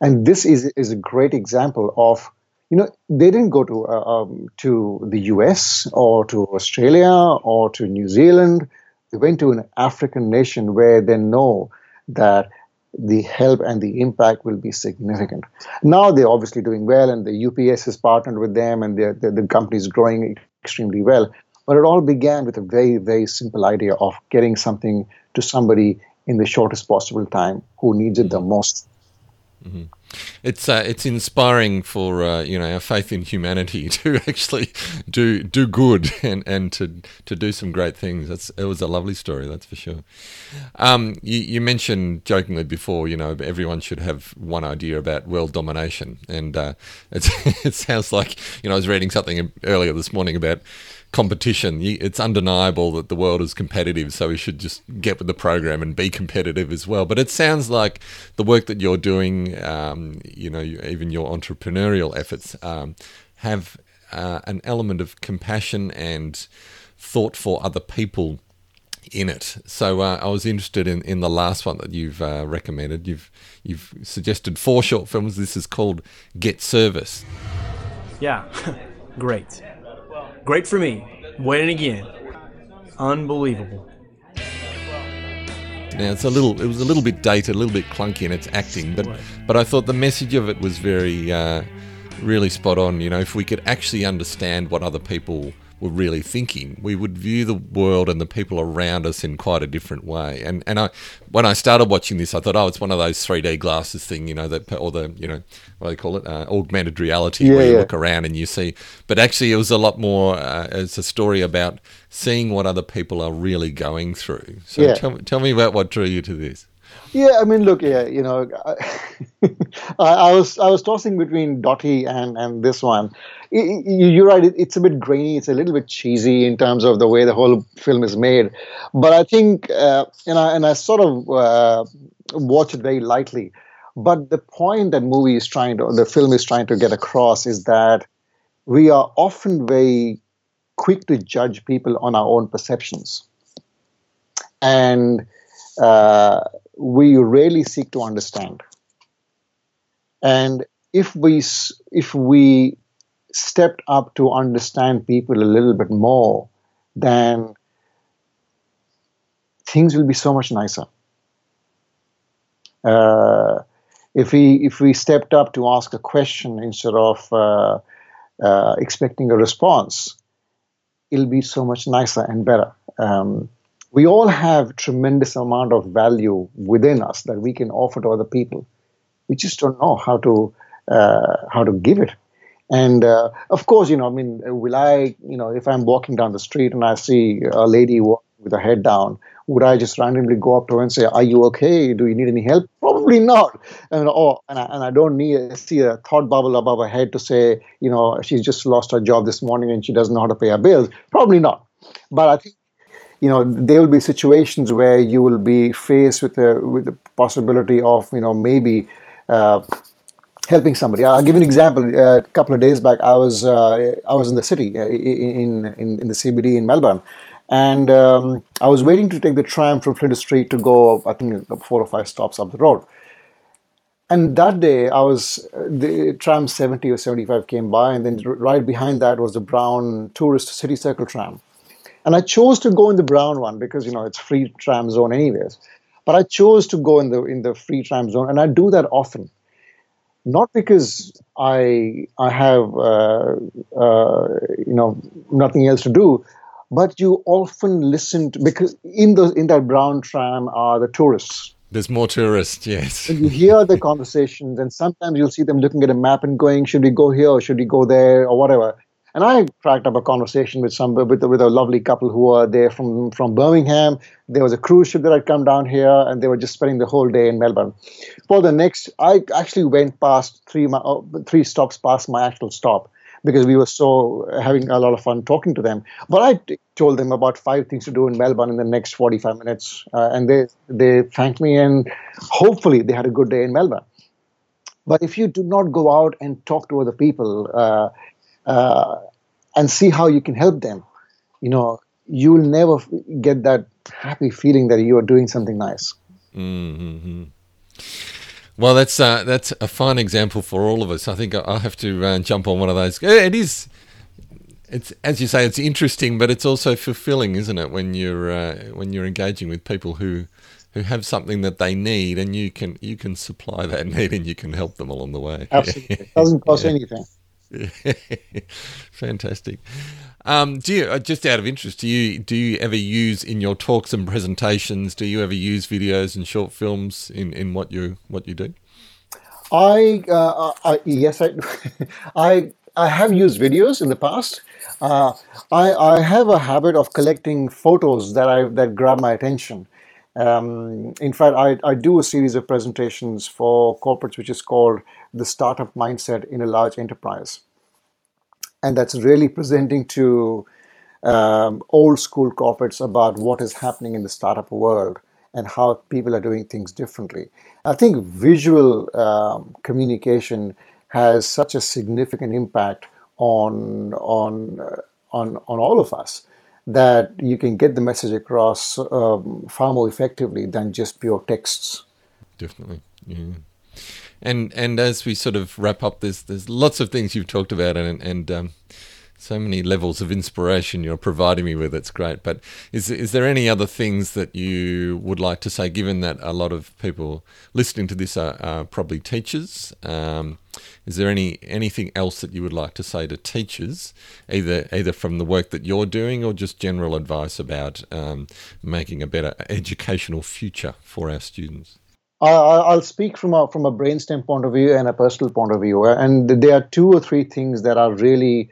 And this is, is a great example of, you know, they didn't go to, uh, um, to the US or to Australia or to New Zealand. They went to an African nation where they know that the help and the impact will be significant. Now they're obviously doing well, and the UPS has partnered with them, and the company is growing extremely well. But it all began with a very, very simple idea of getting something to somebody in the shortest possible time who needs it the most. Mm-hmm. it's uh, it's inspiring for uh, you know our faith in humanity to actually do do good and, and to to do some great things. That's it was a lovely story, that's for sure. Um, you, you mentioned jokingly before, you know, everyone should have one idea about world domination, and uh, it sounds like you know I was reading something earlier this morning about competition. It's undeniable that the world is competitive, so we should just get with the program and be competitive as well. But it sounds like the work that you're doing, um, you know, even your entrepreneurial efforts, um, have uh, an element of compassion and thought for other people in it. So uh, I was interested in, in the last one that you've uh, recommended. You've you've suggested four short films. This is called Get Service. Yeah, great. Great for me. Winning again. Unbelievable. Now it's a little, it was a little bit dated, a little bit clunky in its acting, but but I thought the message of it was very, uh, really spot on. You know, if we could actually understand what other people were really thinking, we would view the world and the people around us in quite a different way. And and I, when I started watching this, I thought, oh, it's one of those 3D glasses thing, you know, that or the you know what do they call it, uh, augmented reality, yeah, where you yeah. look around and you see. But actually, it was a lot more. Uh, it's a story about seeing what other people are really going through. So yeah. tell, tell me about what drew you to this. Yeah, I mean, look, yeah, you know, I, I, was I was tossing between Dotty and and this one. You're right; it's a bit grainy, it's a little bit cheesy in terms of the way the whole film is made. But I think, uh, and I and I sort of uh, watch it very lightly. But the point that movie is trying to, the film is trying to get across, is that we are often very quick to judge people on our own perceptions, and uh, we really seek to understand. And if we if we stepped up to understand people a little bit more, then things will be so much nicer. Uh, if we if we stepped up to ask a question instead of uh, uh, expecting a response, it'll be so much nicer and better. Um, we all have tremendous amount of value within us that we can offer to other people. We just don't know how to uh, how to give it. And uh, of course, you know, I mean, will I, you know, if I'm walking down the street and I see a lady walking with her head down, would I just randomly go up to her and say, "Are you okay? Do you need any help?" Probably not. And oh, and I, and I don't need see a thought bubble above her head to say, you know, she's just lost her job this morning and she doesn't know how to pay her bills. Probably not. But I think you know there will be situations where you will be faced with the with the possibility of you know maybe uh, helping somebody. I'll give you an example. Uh, a couple of days back, I was uh, I was in the city uh, in, in in the CBD in Melbourne, and um, I was waiting to take the tram from Flinders Street to go. I think four or five stops up the road. And that day, I was the tram 70 or 75 came by, and then right behind that was the brown tourist city circle tram. And I chose to go in the brown one because you know it's free tram zone anyways. But I chose to go in the in the free tram zone, and I do that often. Not because I I have uh, uh, you know nothing else to do, but you often listen to because in the in that brown tram are the tourists. There's more tourists, yes. You hear the conversations, and sometimes you'll see them looking at a map and going, "Should we go here or should we go there or whatever?" And I cracked up a conversation with some with, with a lovely couple who were there from from Birmingham. There was a cruise ship that had come down here, and they were just spending the whole day in Melbourne. For the next, I actually went past three uh, three stops past my actual stop because we were so having a lot of fun talking to them. But I told them about five things to do in Melbourne in the next 45 minutes, uh, and they they thanked me, and hopefully they had a good day in Melbourne. But if you do not go out and talk to other people, uh, uh, and see how you can help them. You know, you will never get that happy feeling that you are doing something nice. Mm-hmm. Well, that's uh, that's a fine example for all of us. I think I'll have to uh, jump on one of those. It is, it's as you say, it's interesting, but it's also fulfilling, isn't it? When you're uh, when you're engaging with people who who have something that they need, and you can you can supply that need, and you can help them along the way. Absolutely, it doesn't cost yeah. anything. Fantastic. Um, do you uh, just out of interest? Do you do you ever use in your talks and presentations? Do you ever use videos and short films in, in what you what you do? I, uh, I yes, I, I, I have used videos in the past. Uh, I, I have a habit of collecting photos that I that grab my attention. Um, in fact, I, I do a series of presentations for corporates, which is called the startup mindset in a large enterprise, and that's really presenting to um, old school corporates about what is happening in the startup world and how people are doing things differently. I think visual um, communication has such a significant impact on on uh, on on all of us that you can get the message across um, far more effectively than just pure texts. Definitely, yeah. And and as we sort of wrap up, there's there's lots of things you've talked about, and and um, so many levels of inspiration you're providing me with. It's great. But is is there any other things that you would like to say, given that a lot of people listening to this are, are probably teachers? Um, is there any anything else that you would like to say to teachers, either either from the work that you're doing or just general advice about um, making a better educational future for our students? I'll speak from a from a brainstem point of view and a personal point of view, and there are two or three things that are really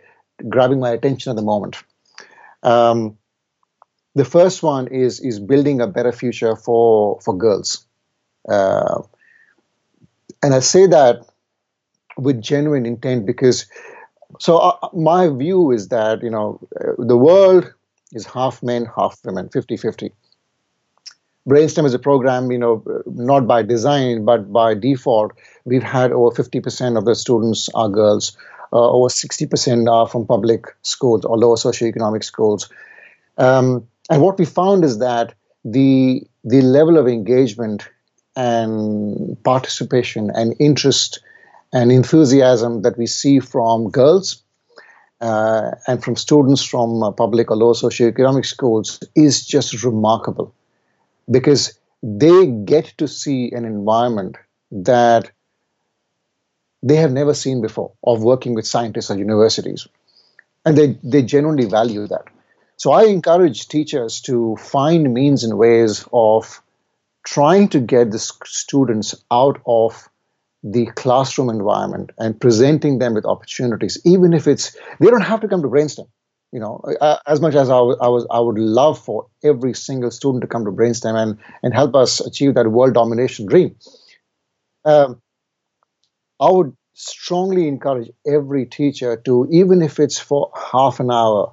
grabbing my attention at the moment. Um, the first one is is building a better future for for girls, uh, and I say that with genuine intent because. So uh, my view is that you know the world is half men, half women, 50-50. Brainstem is a program, you know, not by design but by default. We've had over 50% of the students are girls uh, over 60% are from public schools or lower socioeconomic schools. Um, and what we found is that the the level of engagement and participation and interest and enthusiasm that we see from girls uh, and from students from uh, public or lower socioeconomic schools is just remarkable because they get to see an environment that they have never seen before of working with scientists at universities. And they, they genuinely value that. So I encourage teachers to find means and ways of trying to get the students out of the classroom environment and presenting them with opportunities, even if it's they don't have to come to Brainstem. You know, as much as I, I was, I would love for every single student to come to Brainstem and and help us achieve that world domination dream. Um, I would strongly encourage every teacher to, even if it's for half an hour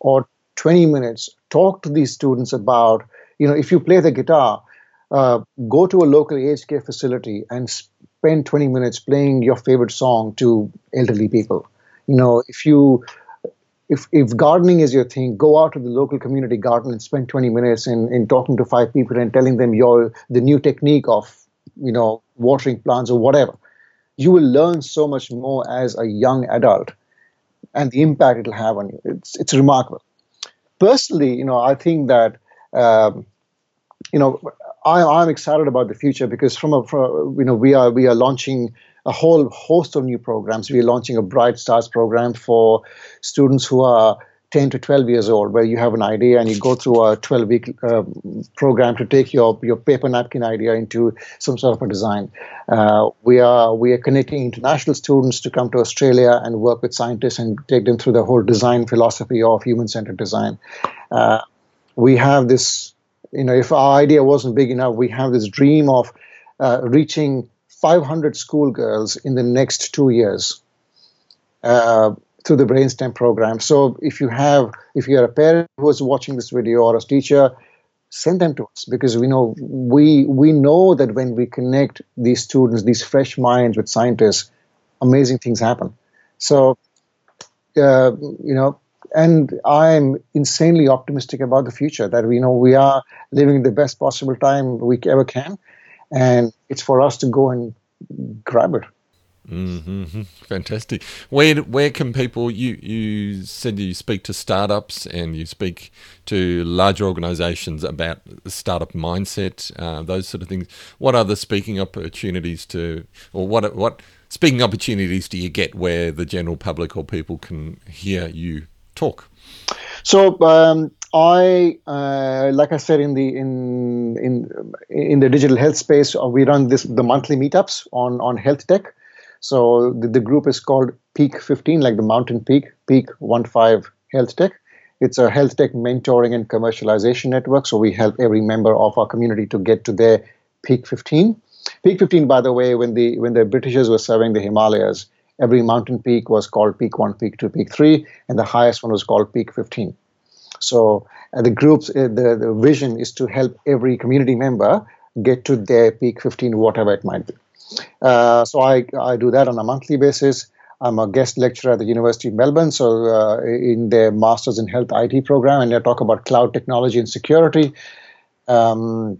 or 20 minutes, talk to these students about, you know, if you play the guitar, uh, go to a local aged care facility and spend 20 minutes playing your favorite song to elderly people. You know, if you if, if gardening is your thing, go out to the local community garden and spend 20 minutes in, in talking to five people and telling them your the new technique of you know watering plants or whatever you will learn so much more as a young adult and the impact it'll have on you. It's, it's remarkable. Personally, you know, I think that, um, you know, I, I'm excited about the future because from a, from, you know, we are, we are launching a whole host of new programs. We're launching a Bright Stars program for students who are 10 to 12 years old, where you have an idea and you go through a 12 week uh, program to take your, your paper napkin idea into some sort of a design. Uh, we are we are connecting international students to come to Australia and work with scientists and take them through the whole design philosophy of human centered design. Uh, we have this, you know, if our idea wasn't big enough, we have this dream of uh, reaching 500 schoolgirls in the next two years. Uh, through the brainstem program. So if you have if you're a parent who is watching this video or a teacher send them to us because we know we we know that when we connect these students these fresh minds with scientists amazing things happen. So uh, you know and i'm insanely optimistic about the future that we know we are living the best possible time we ever can and it's for us to go and grab it Mm-hmm. Fantastic. Where where can people? You you said you speak to startups and you speak to larger organisations about startup mindset, uh, those sort of things. What other speaking opportunities to, or what what speaking opportunities do you get where the general public or people can hear you talk? So um, I, uh, like I said in the in in in the digital health space, uh, we run this the monthly meetups on on health tech. So the, the group is called Peak 15, like the mountain peak, Peak 15 Health Tech. It's a health tech mentoring and commercialization network. So we help every member of our community to get to their Peak 15. Peak 15, by the way, when the when the Britishers were serving the Himalayas, every mountain peak was called Peak 1, Peak 2, Peak 3, and the highest one was called Peak 15. So uh, the groups, uh, the, the vision is to help every community member get to their peak 15, whatever it might be. Uh, so I, I do that on a monthly basis. I'm a guest lecturer at the University of Melbourne, so uh, in their Masters in Health IT program, and I talk about cloud technology and security. Um,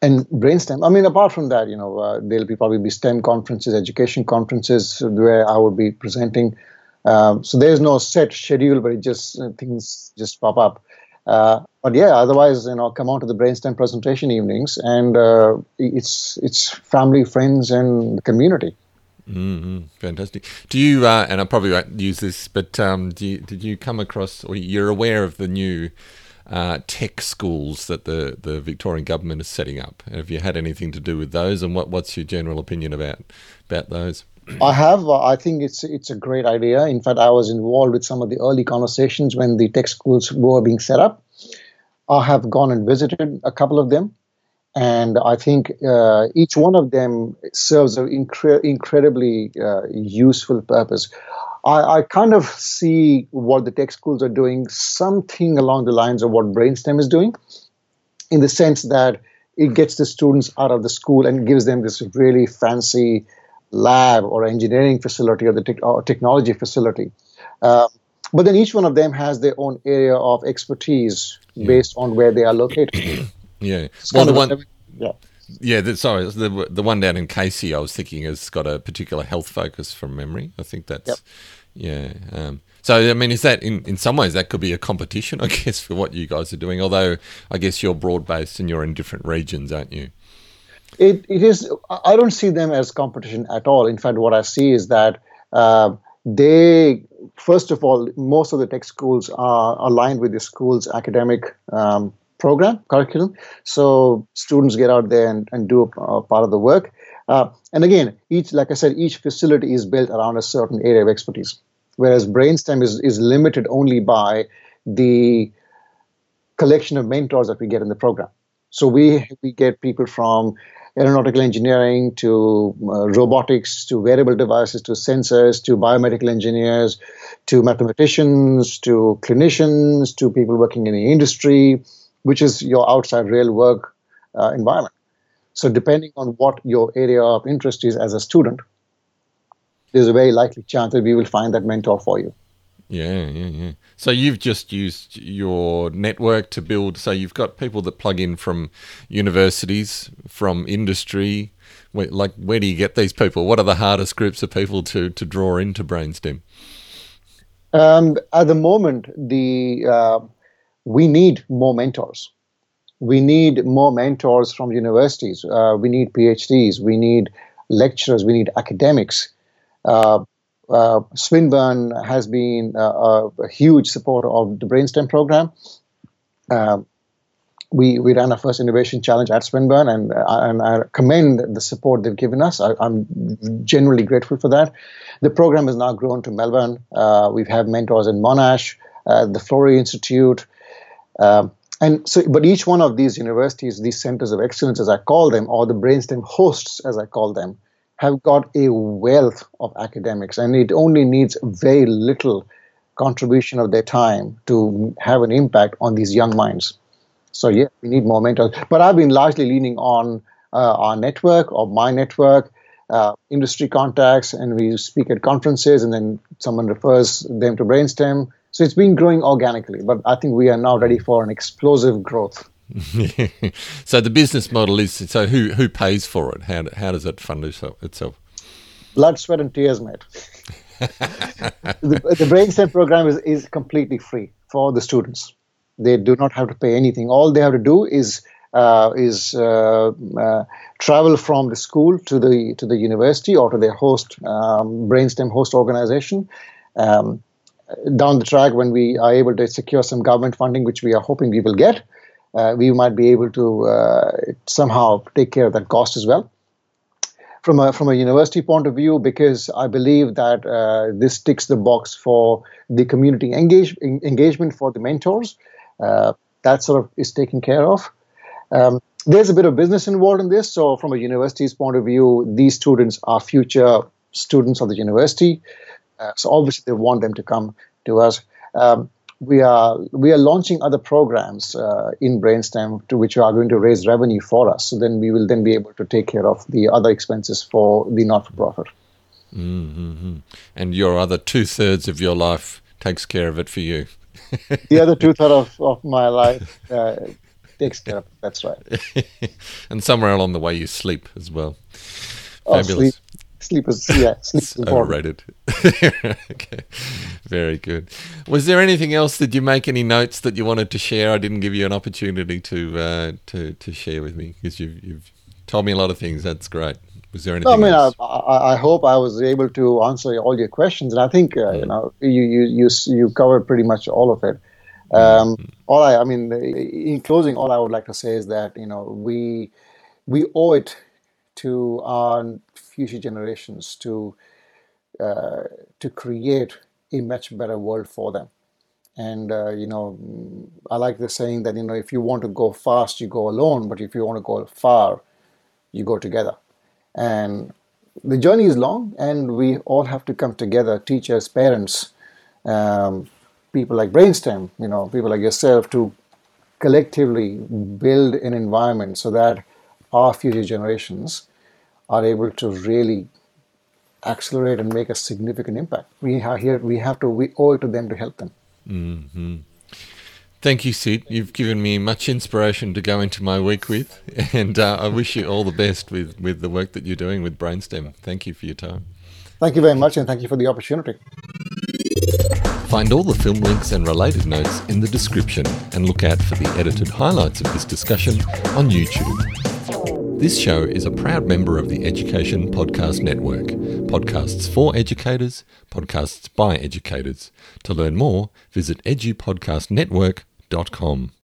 and brainstem. I mean, apart from that, you know, uh, there'll be probably be STEM conferences, education conferences where I will be presenting. Um, so there's no set schedule, but it just uh, things just pop up. Uh, but yeah, otherwise, you know, come on to the brainstem presentation evenings, and uh, it's it's family, friends, and community. Mm-hmm. Fantastic. Do you? Uh, and I probably won't use this, but um, do you, did you come across, or you're aware of the new uh, tech schools that the, the Victorian government is setting up? Have you had anything to do with those, and what, what's your general opinion about about those? I have. Uh, I think it's it's a great idea. In fact, I was involved with some of the early conversations when the tech schools were being set up. I have gone and visited a couple of them, and I think uh, each one of them serves an incre- incredibly uh, useful purpose. I, I, kind of see what the tech schools are doing, something along the lines of what Brainstem is doing, in the sense that it gets the students out of the school and gives them this really fancy lab or engineering facility or the te- or technology facility. Uh, but then each one of them has their own area of expertise yeah. based on where they are located. yeah. well, the one. Yeah. Yeah, the, sorry, the the one down in Casey, I was thinking has got a particular health focus from memory. I think that's yep. yeah. Um, so I mean, is that in in some ways that could be a competition, I guess, for what you guys are doing? Although I guess you're broad based and you're in different regions, aren't you? It, it is. I don't see them as competition at all. In fact, what I see is that uh, they, first of all, most of the tech schools are aligned with the school's academic um, program curriculum. So students get out there and, and do a, a part of the work. Uh, and again, each, like I said, each facility is built around a certain area of expertise, whereas Brainstem is is limited only by the collection of mentors that we get in the program. So we we get people from aeronautical engineering to uh, robotics to wearable devices to sensors to biomedical engineers to mathematicians to clinicians to people working in the industry, which is your outside real work uh, environment. So, depending on what your area of interest is as a student, there's a very likely chance that we will find that mentor for you. Yeah, yeah, yeah. So you've just used your network to build. So you've got people that plug in from universities, from industry. Where, like, where do you get these people? What are the hardest groups of people to to draw into Brainstem? Um, at the moment, the uh, we need more mentors. We need more mentors from universities. Uh, we need PhDs. We need lecturers. We need academics. Uh, uh, Swinburne has been a, a, huge supporter of the Brainstem program. Um, we, we ran our first innovation challenge at Swinburne, and, uh, and I commend the support they've given us. I, am genuinely grateful for that. The program has now grown to Melbourne. Uh, we've mentors in Monash, uh, the Florey Institute. Um, and so, but each one of these universities, these centers of excellence, as I call them, or the Brainstem hosts, as I call them, have got a wealth of academics, and it only needs very little contribution of their time to have an impact on these young minds. So, yeah, we need more mentors. But I've been largely leaning on uh, our network or my network, uh, industry contacts, and we speak at conferences, and then someone refers them to Brainstem. So it's been growing organically, but I think we are now ready for an explosive growth. so the business model is so who who pays for it? How how does it fund itself? Blood, sweat, and tears, mate. the, the Brainstem program is, is completely free for the students. They do not have to pay anything. All they have to do is uh, is uh, uh, travel from the school to the to the university or to their host um, Brainstem host organization. Um, down the track when we are able to secure some government funding, which we are hoping we will get, uh, we might be able to uh, somehow take care of that cost as well. From a, from a university point of view, because I believe that uh, this ticks the box for the community engage, engagement for the mentors, uh, that sort of is taken care of. Um, there's a bit of business involved in this. So, from a university's point of view, these students are future students of the university. Uh, so, obviously, they want them to come to us. Um, we are we are launching other programs uh, in Brainstem to which are going to raise revenue for us. So then we will then be able to take care of the other expenses for the not-for-profit. Mm-hmm. And your other two thirds of your life takes care of it for you. the other two thirds of, of my life uh, takes care of it. That's right. and somewhere along the way, you sleep as well. Oh, Fabulous. Sleep sleep is yeah, sleep is overrated. okay, very good. Was there anything else? Did you make any notes that you wanted to share? I didn't give you an opportunity to uh, to to share with me because you've you've told me a lot of things. That's great. Was there anything? No, I mean, else? I, I, hope I was able to answer all your questions, and I think uh, mm. you know you you you you covered pretty much all of it. Um, mm. All I, I mean, in closing, all I would like to say is that you know we we owe it to our future generations to uh, to create a much better world for them. And uh, you know, I like the saying that you know if you want to go fast, you go alone, but if you want to go far, you go together. And the journey is long, and we all have to come together, teachers, parents, um, people like Brainstem, you know, people like yourself, to collectively build an environment so that our future generations are able to really accelerate and make a significant impact. We have here we have to we owe it to them to help them. Mm-hmm. Thank you, Sid. You've given me much inspiration to go into my week with, and uh, I wish you all the best with, with the work that you're doing with Brainstem. Thank you for your time. Thank you very much, and thank you for the opportunity. Find all the film links and related notes in the description, and look out for the edited highlights of this discussion on YouTube. This show is a proud member of the Education Podcast Network. Podcasts for educators, podcasts by educators. To learn more, visit edupodcastnetwork.com.